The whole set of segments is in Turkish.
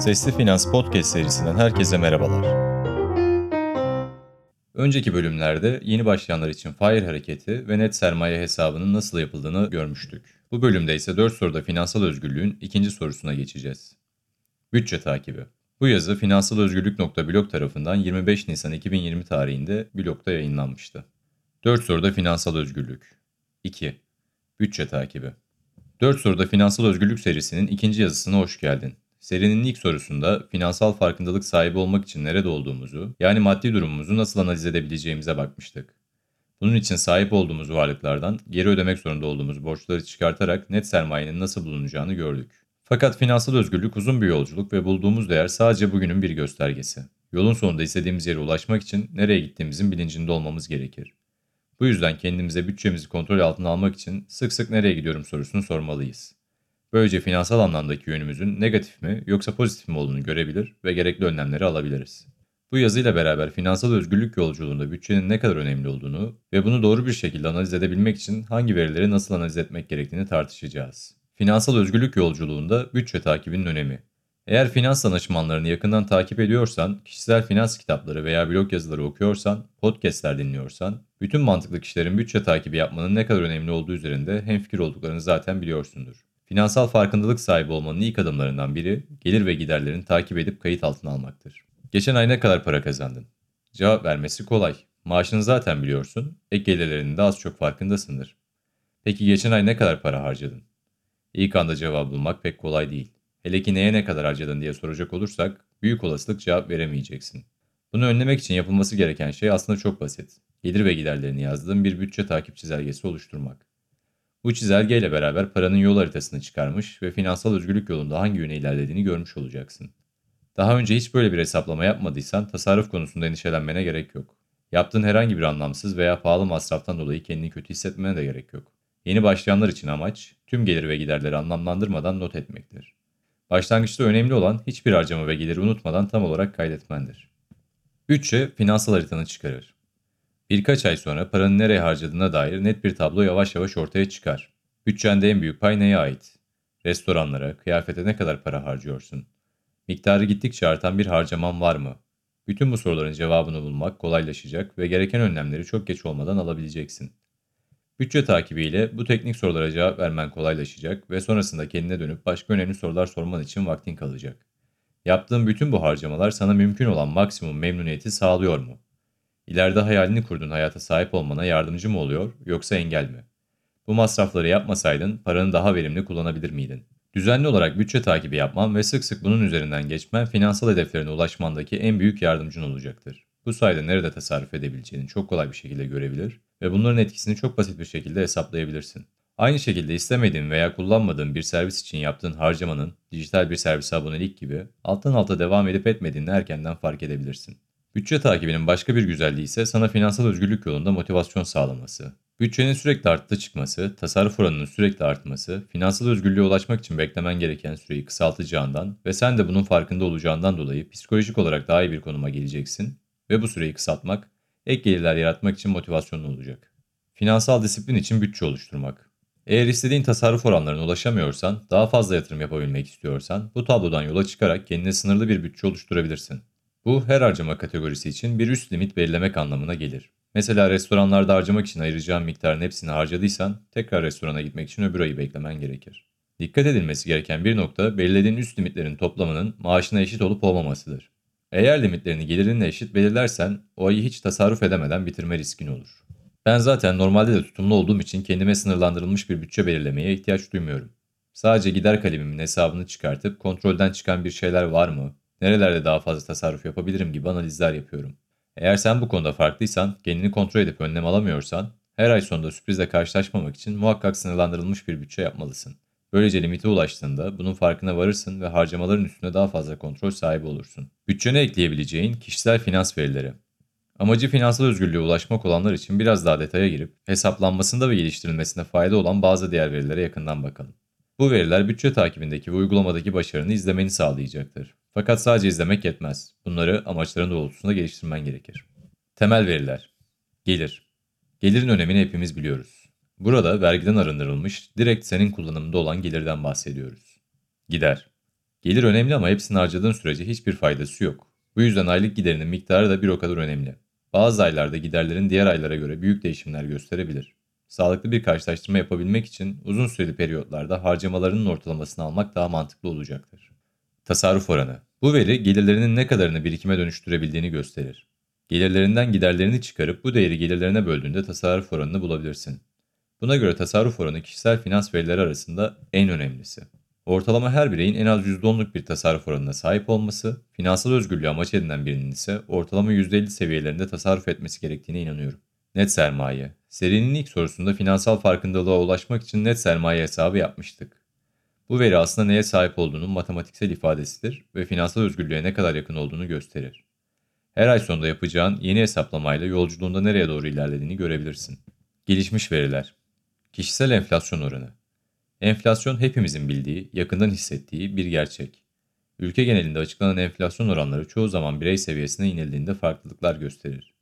Sesli Finans Podcast serisinden herkese merhabalar. Önceki bölümlerde yeni başlayanlar için FIRE hareketi ve net sermaye hesabının nasıl yapıldığını görmüştük. Bu bölümde ise 4 soruda finansal özgürlüğün ikinci sorusuna geçeceğiz. Bütçe takibi. Bu yazı finansalözgürlük.blog tarafından 25 Nisan 2020 tarihinde blogda yayınlanmıştı. 4 soruda finansal özgürlük. 2. Bütçe takibi. 4 soruda finansal özgürlük serisinin ikinci yazısına hoş geldin. Serinin ilk sorusunda finansal farkındalık sahibi olmak için nerede olduğumuzu, yani maddi durumumuzu nasıl analiz edebileceğimize bakmıştık. Bunun için sahip olduğumuz varlıklardan geri ödemek zorunda olduğumuz borçları çıkartarak net sermayenin nasıl bulunacağını gördük. Fakat finansal özgürlük uzun bir yolculuk ve bulduğumuz değer sadece bugünün bir göstergesi. Yolun sonunda istediğimiz yere ulaşmak için nereye gittiğimizin bilincinde olmamız gerekir. Bu yüzden kendimize bütçemizi kontrol altına almak için sık sık nereye gidiyorum sorusunu sormalıyız. Böylece finansal anlamdaki yönümüzün negatif mi yoksa pozitif mi olduğunu görebilir ve gerekli önlemleri alabiliriz. Bu yazıyla beraber finansal özgürlük yolculuğunda bütçenin ne kadar önemli olduğunu ve bunu doğru bir şekilde analiz edebilmek için hangi verileri nasıl analiz etmek gerektiğini tartışacağız. Finansal özgürlük yolculuğunda bütçe takibinin önemi. Eğer finans danışmanlarını yakından takip ediyorsan, kişisel finans kitapları veya blog yazıları okuyorsan, podcastler dinliyorsan, bütün mantıklı kişilerin bütçe takibi yapmanın ne kadar önemli olduğu üzerinde hemfikir olduklarını zaten biliyorsundur. Finansal farkındalık sahibi olmanın ilk adımlarından biri, gelir ve giderlerini takip edip kayıt altına almaktır. Geçen ay ne kadar para kazandın? Cevap vermesi kolay. Maaşını zaten biliyorsun, ek gelirlerinin de az çok farkındasındır. Peki geçen ay ne kadar para harcadın? İlk anda cevap bulmak pek kolay değil. Hele ki neye ne kadar harcadın diye soracak olursak büyük olasılık cevap veremeyeceksin. Bunu önlemek için yapılması gereken şey aslında çok basit. Gelir ve giderlerini yazdığın bir bütçe takip çizelgesi oluşturmak. Bu çizelgeyle beraber paranın yol haritasını çıkarmış ve finansal özgürlük yolunda hangi yöne ilerlediğini görmüş olacaksın. Daha önce hiç böyle bir hesaplama yapmadıysan tasarruf konusunda endişelenmene gerek yok. Yaptığın herhangi bir anlamsız veya pahalı masraftan dolayı kendini kötü hissetmene de gerek yok. Yeni başlayanlar için amaç tüm gelir ve giderleri anlamlandırmadan not etmektir. Başlangıçta önemli olan hiçbir harcama ve geliri unutmadan tam olarak kaydetmendir. Bütçe finansal haritanı çıkarır. Birkaç ay sonra paranın nereye harcadığına dair net bir tablo yavaş yavaş ortaya çıkar. Bütçende en büyük pay neye ait? Restoranlara, kıyafete ne kadar para harcıyorsun? Miktarı gittikçe artan bir harcaman var mı? Bütün bu soruların cevabını bulmak kolaylaşacak ve gereken önlemleri çok geç olmadan alabileceksin. Bütçe takibiyle bu teknik sorulara cevap vermen kolaylaşacak ve sonrasında kendine dönüp başka önemli sorular sorman için vaktin kalacak. Yaptığın bütün bu harcamalar sana mümkün olan maksimum memnuniyeti sağlıyor mu? İleride hayalini kurduğun hayata sahip olmana yardımcı mı oluyor yoksa engel mi? Bu masrafları yapmasaydın paranı daha verimli kullanabilir miydin? Düzenli olarak bütçe takibi yapman ve sık sık bunun üzerinden geçmen finansal hedeflerine ulaşmandaki en büyük yardımcın olacaktır. Bu sayede nerede tasarruf edebileceğini çok kolay bir şekilde görebilir ve bunların etkisini çok basit bir şekilde hesaplayabilirsin. Aynı şekilde istemediğin veya kullanmadığın bir servis için yaptığın harcamanın dijital bir servis abonelik gibi alttan alta devam edip etmediğini erkenden fark edebilirsin. Bütçe takibinin başka bir güzelliği ise sana finansal özgürlük yolunda motivasyon sağlaması. Bütçenin sürekli arttı çıkması, tasarruf oranının sürekli artması, finansal özgürlüğe ulaşmak için beklemen gereken süreyi kısaltacağından ve sen de bunun farkında olacağından dolayı psikolojik olarak daha iyi bir konuma geleceksin ve bu süreyi kısaltmak, ek gelirler yaratmak için motivasyonlu olacak. Finansal disiplin için bütçe oluşturmak. Eğer istediğin tasarruf oranlarına ulaşamıyorsan, daha fazla yatırım yapabilmek istiyorsan, bu tablodan yola çıkarak kendine sınırlı bir bütçe oluşturabilirsin. Bu her harcama kategorisi için bir üst limit belirlemek anlamına gelir. Mesela restoranlarda harcamak için ayıracağın miktarın hepsini harcadıysan tekrar restorana gitmek için öbür ayı beklemen gerekir. Dikkat edilmesi gereken bir nokta belirlediğin üst limitlerin toplamının maaşına eşit olup olmamasıdır. Eğer limitlerini gelirinle eşit belirlersen o ayı hiç tasarruf edemeden bitirme riskin olur. Ben zaten normalde de tutumlu olduğum için kendime sınırlandırılmış bir bütçe belirlemeye ihtiyaç duymuyorum. Sadece gider kalemimin hesabını çıkartıp kontrolden çıkan bir şeyler var mı, nerelerde daha fazla tasarruf yapabilirim gibi analizler yapıyorum. Eğer sen bu konuda farklıysan, kendini kontrol edip önlem alamıyorsan, her ay sonunda sürprizle karşılaşmamak için muhakkak sınırlandırılmış bir bütçe yapmalısın. Böylece limite ulaştığında bunun farkına varırsın ve harcamaların üstüne daha fazla kontrol sahibi olursun. Bütçene ekleyebileceğin kişisel finans verileri. Amacı finansal özgürlüğe ulaşmak olanlar için biraz daha detaya girip hesaplanmasında ve geliştirilmesinde fayda olan bazı diğer verilere yakından bakalım. Bu veriler bütçe takibindeki ve uygulamadaki başarını izlemeni sağlayacaktır. Fakat sadece izlemek yetmez. Bunları amaçların doğrultusunda geliştirmen gerekir. Temel veriler. Gelir. Gelirin önemini hepimiz biliyoruz. Burada vergiden arındırılmış, direkt senin kullanımında olan gelirden bahsediyoruz. Gider. Gelir önemli ama hepsini harcadığın sürece hiçbir faydası yok. Bu yüzden aylık giderinin miktarı da bir o kadar önemli. Bazı aylarda giderlerin diğer aylara göre büyük değişimler gösterebilir. Sağlıklı bir karşılaştırma yapabilmek için uzun süreli periyotlarda harcamalarının ortalamasını almak daha mantıklı olacaktır. Tasarruf oranı. Bu veri gelirlerinin ne kadarını birikime dönüştürebildiğini gösterir. Gelirlerinden giderlerini çıkarıp bu değeri gelirlerine böldüğünde tasarruf oranını bulabilirsin. Buna göre tasarruf oranı kişisel finans verileri arasında en önemlisi. Ortalama her bireyin en az %10'luk bir tasarruf oranına sahip olması, finansal özgürlüğü amaç edinen birinin ise ortalama %50 seviyelerinde tasarruf etmesi gerektiğine inanıyorum. Net sermaye. Serinin ilk sorusunda finansal farkındalığa ulaşmak için net sermaye hesabı yapmıştık. Bu veri aslında neye sahip olduğunun matematiksel ifadesidir ve finansal özgürlüğe ne kadar yakın olduğunu gösterir. Her ay sonunda yapacağın yeni hesaplamayla yolculuğunda nereye doğru ilerlediğini görebilirsin. Gelişmiş veriler. Kişisel enflasyon oranı. Enflasyon hepimizin bildiği, yakından hissettiği bir gerçek. Ülke genelinde açıklanan enflasyon oranları çoğu zaman birey seviyesine inildiğinde farklılıklar gösterir.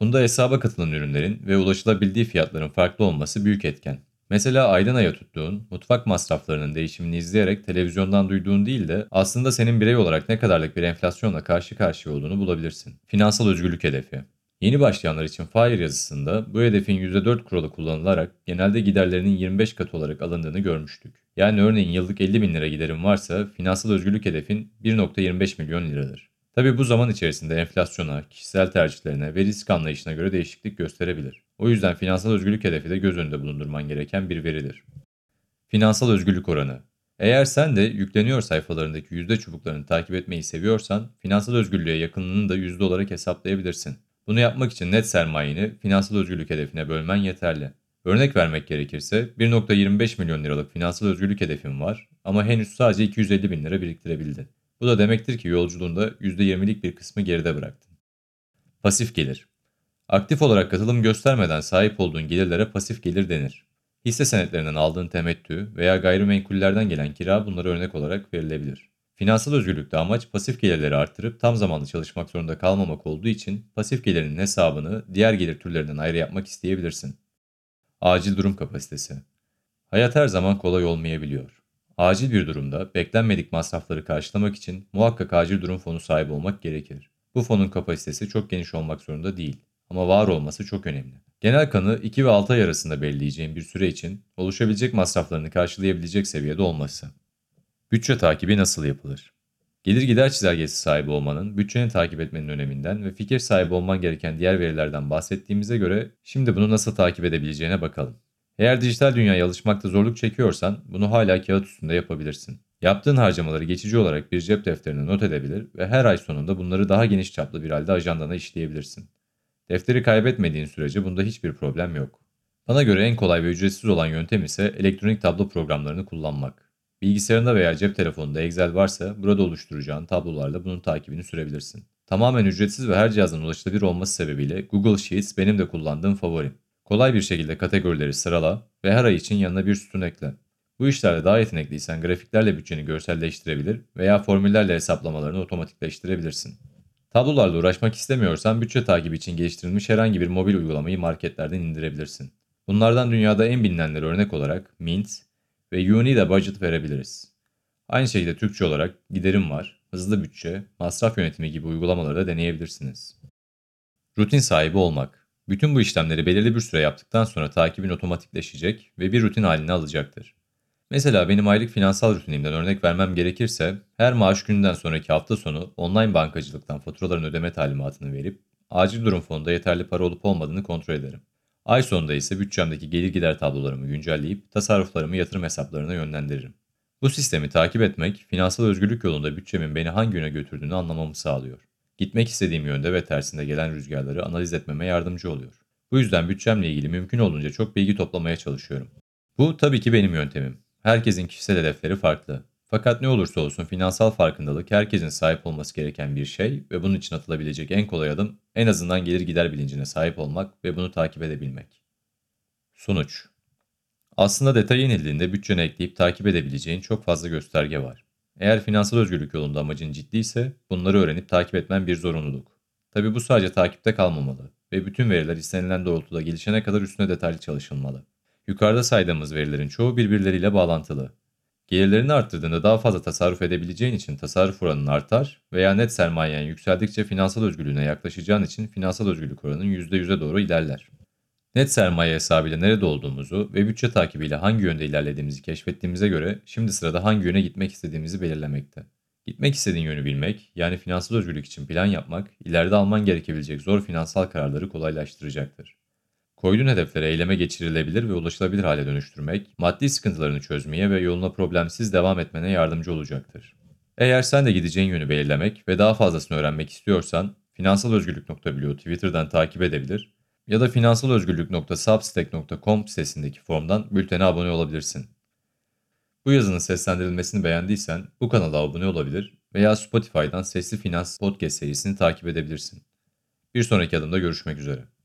Bunda hesaba katılan ürünlerin ve ulaşılabildiği fiyatların farklı olması büyük etken. Mesela aydan aya tuttuğun, mutfak masraflarının değişimini izleyerek televizyondan duyduğun değil de aslında senin birey olarak ne kadarlık bir enflasyonla karşı karşıya olduğunu bulabilirsin. Finansal özgürlük hedefi. Yeni başlayanlar için FIRE yazısında bu hedefin %4 kuralı kullanılarak genelde giderlerinin 25 katı olarak alındığını görmüştük. Yani örneğin yıllık 50 bin lira giderim varsa finansal özgürlük hedefin 1.25 milyon liradır. Tabi bu zaman içerisinde enflasyona, kişisel tercihlerine ve risk anlayışına göre değişiklik gösterebilir. O yüzden finansal özgürlük hedefi de göz önünde bulundurman gereken bir veridir. Finansal özgürlük oranı. Eğer sen de yükleniyor sayfalarındaki yüzde çubuklarını takip etmeyi seviyorsan, finansal özgürlüğe yakınlığını da yüzde olarak hesaplayabilirsin. Bunu yapmak için net sermayeni finansal özgürlük hedefine bölmen yeterli. Örnek vermek gerekirse 1.25 milyon liralık finansal özgürlük hedefin var ama henüz sadece 250 bin lira biriktirebildin. Bu da demektir ki yolculuğunda %20'lik bir kısmı geride bıraktın. Pasif gelir. Aktif olarak katılım göstermeden sahip olduğun gelirlere pasif gelir denir. Hisse senetlerinden aldığın temettü veya gayrimenkullerden gelen kira bunlara örnek olarak verilebilir. Finansal özgürlükte amaç pasif gelirleri arttırıp tam zamanlı çalışmak zorunda kalmamak olduğu için pasif gelirinin hesabını diğer gelir türlerinden ayrı yapmak isteyebilirsin. Acil durum kapasitesi. Hayat her zaman kolay olmayabiliyor. Acil bir durumda beklenmedik masrafları karşılamak için muhakkak acil durum fonu sahibi olmak gerekir. Bu fonun kapasitesi çok geniş olmak zorunda değil ama var olması çok önemli. Genel kanı 2 ve 6 ay arasında belirleyeceğin bir süre için oluşabilecek masraflarını karşılayabilecek seviyede olması. Bütçe takibi nasıl yapılır? Gelir gider çizelgesi sahibi olmanın, bütçeni takip etmenin öneminden ve fikir sahibi olman gereken diğer verilerden bahsettiğimize göre şimdi bunu nasıl takip edebileceğine bakalım. Eğer dijital dünyaya alışmakta zorluk çekiyorsan bunu hala kağıt üstünde yapabilirsin. Yaptığın harcamaları geçici olarak bir cep defterine not edebilir ve her ay sonunda bunları daha geniş çaplı bir halde ajandana işleyebilirsin. Defteri kaybetmediğin sürece bunda hiçbir problem yok. Bana göre en kolay ve ücretsiz olan yöntem ise elektronik tablo programlarını kullanmak. Bilgisayarında veya cep telefonunda Excel varsa burada oluşturacağın tablolarla bunun takibini sürebilirsin. Tamamen ücretsiz ve her cihazdan ulaşılabilir olması sebebiyle Google Sheets benim de kullandığım favorim. Kolay bir şekilde kategorileri sırala ve her ay için yanına bir sütun ekle. Bu işlerde daha yetenekliysen grafiklerle bütçeni görselleştirebilir veya formüllerle hesaplamalarını otomatikleştirebilirsin. Tablolarla uğraşmak istemiyorsan bütçe takibi için geliştirilmiş herhangi bir mobil uygulamayı marketlerden indirebilirsin. Bunlardan dünyada en bilinenleri örnek olarak Mint ve Uni de Budget verebiliriz. Aynı şekilde Türkçe olarak Giderim var, Hızlı Bütçe, Masraf Yönetimi gibi uygulamaları da deneyebilirsiniz. Rutin sahibi olmak. Bütün bu işlemleri belirli bir süre yaptıktan sonra takibin otomatikleşecek ve bir rutin haline alacaktır. Mesela benim aylık finansal rutinimden örnek vermem gerekirse, her maaş gününden sonraki hafta sonu online bankacılıktan faturaların ödeme talimatını verip, acil durum fonunda yeterli para olup olmadığını kontrol ederim. Ay sonunda ise bütçemdeki gelir gider tablolarımı güncelleyip tasarruflarımı yatırım hesaplarına yönlendiririm. Bu sistemi takip etmek, finansal özgürlük yolunda bütçemin beni hangi yöne götürdüğünü anlamamı sağlıyor. Gitmek istediğim yönde ve tersinde gelen rüzgarları analiz etmeme yardımcı oluyor. Bu yüzden bütçemle ilgili mümkün olduğunca çok bilgi toplamaya çalışıyorum. Bu tabii ki benim yöntemim. Herkesin kişisel hedefleri farklı. Fakat ne olursa olsun finansal farkındalık herkesin sahip olması gereken bir şey ve bunun için atılabilecek en kolay adım en azından gelir gider bilincine sahip olmak ve bunu takip edebilmek. Sonuç Aslında detaya inildiğinde bütçene ekleyip takip edebileceğin çok fazla gösterge var. Eğer finansal özgürlük yolunda amacın ciddiyse bunları öğrenip takip etmen bir zorunluluk. Tabi bu sadece takipte kalmamalı ve bütün veriler istenilen doğrultuda gelişene kadar üstüne detaylı çalışılmalı. Yukarıda saydığımız verilerin çoğu birbirleriyle bağlantılı. Gelirlerini arttırdığında daha fazla tasarruf edebileceğin için tasarruf oranın artar veya net sermayen yükseldikçe finansal özgürlüğüne yaklaşacağın için finansal özgürlük oranın %100'e doğru ilerler. Net sermaye hesabıyla nerede olduğumuzu ve bütçe takibiyle hangi yönde ilerlediğimizi keşfettiğimize göre şimdi sırada hangi yöne gitmek istediğimizi belirlemekte. Gitmek istediğin yönü bilmek, yani finansal özgürlük için plan yapmak, ileride alman gerekebilecek zor finansal kararları kolaylaştıracaktır. Koyduğun hedefleri eyleme geçirilebilir ve ulaşılabilir hale dönüştürmek, maddi sıkıntılarını çözmeye ve yoluna problemsiz devam etmene yardımcı olacaktır. Eğer sen de gideceğin yönü belirlemek ve daha fazlasını öğrenmek istiyorsan, finansalözgürlük.blog'u Twitter'dan takip edebilir ya da finansalözgürlük.substack.com sitesindeki formdan bültene abone olabilirsin. Bu yazının seslendirilmesini beğendiysen bu kanala abone olabilir veya Spotify'dan Sesli Finans Podcast serisini takip edebilirsin. Bir sonraki adımda görüşmek üzere.